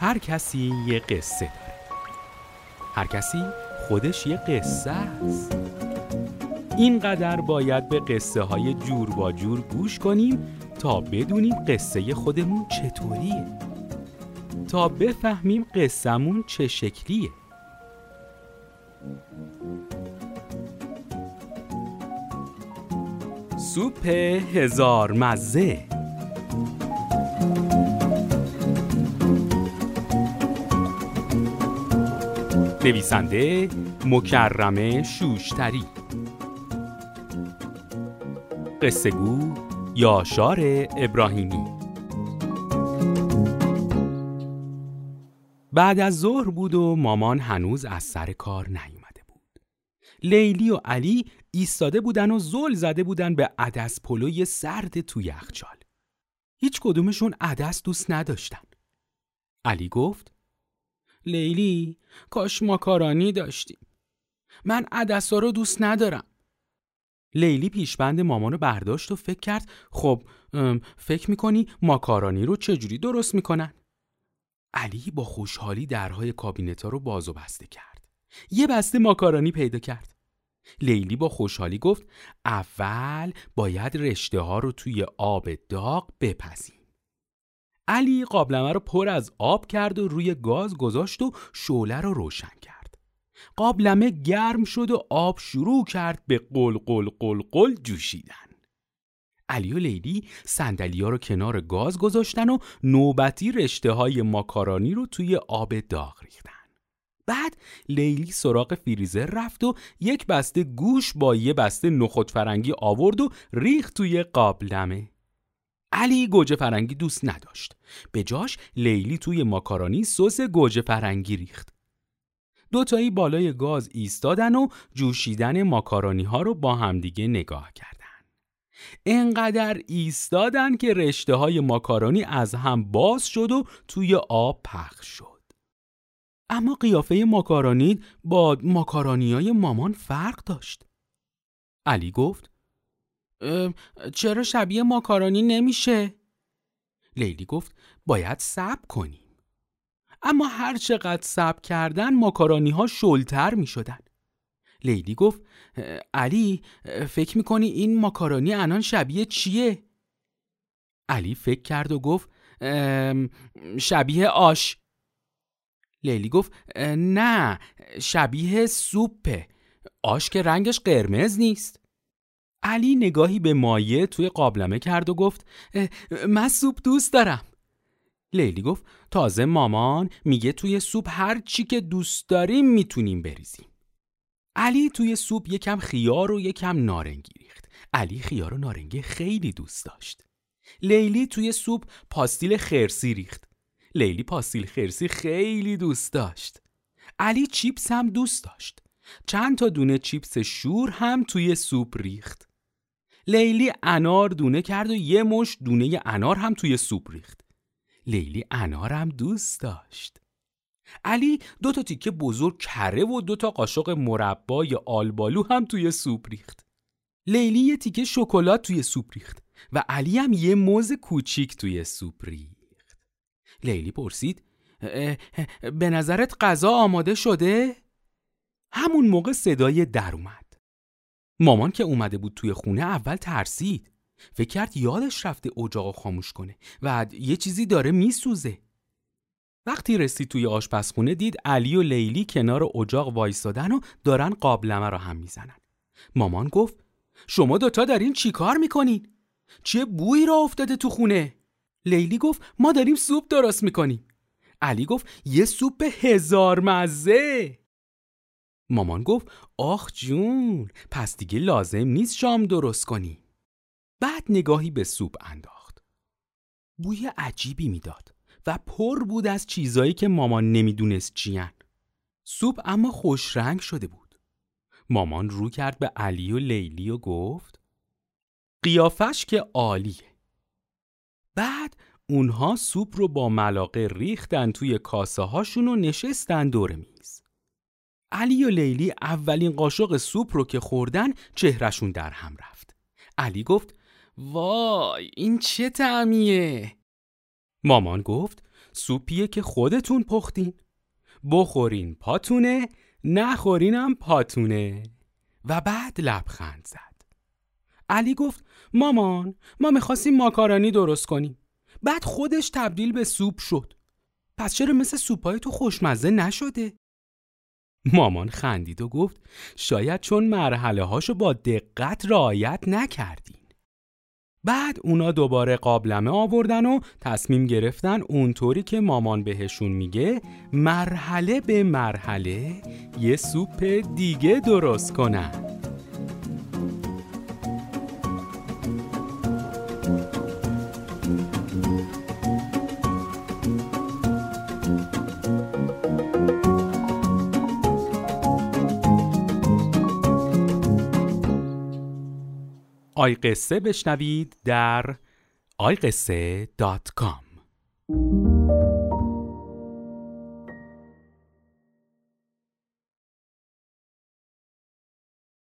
هر کسی یه قصه داره. هر کسی خودش یه قصه است. اینقدر باید به قصه های جور با جور گوش کنیم تا بدونیم قصه خودمون چطوریه. تا بفهمیم قصهمون چه شکلیه. سوپ هزار مزه. نویسنده مکرمه شوشتری. قصه گو یاشار ابراهیمی. بعد از ظهر بود و مامان هنوز از سر کار نیومده بود. لیلی و علی ایستاده بودن و زل زده بودن به عدس پلوی سرد تو یخچال. هیچ کدومشون عدس دوست نداشتن. علی گفت لیلی کاش ماکارانی داشتیم. من عدسا رو دوست ندارم. لیلی پیشبند مامانو برداشت و فکر کرد خب فکر می‌کنی ماکارانی رو چجوری درست می‌کنن؟ علی با خوشحالی درهای کابینتا رو باز و بسته کرد. یه بسته ماکارانی پیدا کرد. لیلی با خوشحالی گفت اول باید رشته ها رو توی آب داغ بپزیم. علی قابلمه رو پر از آب کرد و روی گاز گذاشت و شعله رو روشن کرد. قابلمه گرم شد و آب شروع کرد به قل قل قل قل جوشیدن. علی و لیلی سندلیا رو کنار گاز گذاشتن و نوبتی رشته های ماکارانی رو توی آب داغ ریختن. بعد لیلی سراغ فریزر رفت و یک بسته گوش با یه بسته نخود فرنگی آورد و ریخت توی قابلمه. علی گوجه فرنگی دوست نداشت. به جاش لیلی توی ماکارانی سس گوجه فرنگی ریخت. دوتایی بالای گاز ایستادن و جوشیدن ماکارانی ها رو با همدیگه نگاه کردن. انقدر ایستادن که رشته های ماکارانی از هم باز شد و توی آب پخش شد. اما قیافه ماکارانی با ماکارانی های مامان فرق داشت. علی گفت چرا شبیه ماکارانی نمیشه؟ لیلی گفت باید صبر کنیم. اما هر چقدر صبر کردن ماکارانی ها شلتر می شدن. لیلی گفت علی فکر می‌کنی این ماکارانی الان شبیه چیه؟ علی فکر کرد و گفت شبیه آش لیلی گفت نه شبیه سوپه آش که رنگش قرمز نیست علی نگاهی به مایه توی قابلمه کرد و گفت من سوپ دوست دارم. لیلی گفت تازه مامان میگه توی سوپ هر چی که دوست داریم می‌تونیم بریزیم. علی توی سوپ یکم خیار و یکم نارنگی ریخت. علی خیار و نارنگی خیلی دوست داشت. لیلی توی سوپ پاستیل خرسی ریخت. لیلی پاستیل خرسی خیلی دوست داشت. علی چیپس هم دوست داشت. چند تا دونه چیپس شور هم توی سوپ ریخت. لیلی انار دونه کرد و یه مش دونه انار هم توی سوپ ریخت. لیلی انارم دوست داشت. علی دو تا تیکه بزرگ کره و دو تا قاشق مربای آلبالو هم توی سوپ ریخت. لیلی یه تیکه شکلات توی سوپ ریخت و علی هم یه موز کوچیک توی سوپ ریخت. لیلی پرسید به نظرت غذا آماده شده؟ همون موقع صدای در اومد. مامان که اومده بود توی خونه اول ترسید. فکر کرد یادش رفته اجاق خاموش کنه و یه چیزی داره میسوزه. وقتی رسید توی آشپزخونه دید علی و لیلی کنار اجاق وایستادن و دارن قابلمه رو هم می‌زنن. مامان گفت شما دوتا دارین چیکار می‌کنین؟ چه بویی را افتاده تو خونه؟ لیلی گفت ما داریم سوپ درست می‌کنیم. علی گفت یه سوپ هزار مزه. مامان گفت آخ جون پس دیگه لازم نیست شام درست کنی. بعد نگاهی به سوپ انداخت. بوی عجیبی می‌داد و پر بود از چیزایی که مامان نمی‌دونست چیان. سوپ اما خوش رنگ شده بود. مامان رو کرد به علی و لیلی و گفت قیافش که عالیه. بعد اونها سوپ رو با ملاقه ریختن توی کاسه هاشون و نشستن دور میز علی و لیلی اولین قاشق سوپ رو که خوردن چهرشون در هم رفت. علی گفت وای این چه تعمیه مامان گفت سوپیه که خودتون پختین. بخورین پاتونه نخورینم پاتونه. و بعد لبخند زد. علی گفت مامان ما می‌خواستیم ماکارانی درست کنیم. بعد خودش تبدیل به سوپ شد. پس چرا مثل سوپای تو خوشمزه نشده؟ مامان خندید و گفت شاید چون مرحله هاشو با دقت رعایت نکردین. بعد اونا دوباره قابلمه آوردن و تصمیم گرفتن اونطوری که مامان بهشون میگه مرحله به مرحله یه سوپ دیگه درست کنن. آی قصه بشنوید در آی قصه دات کام.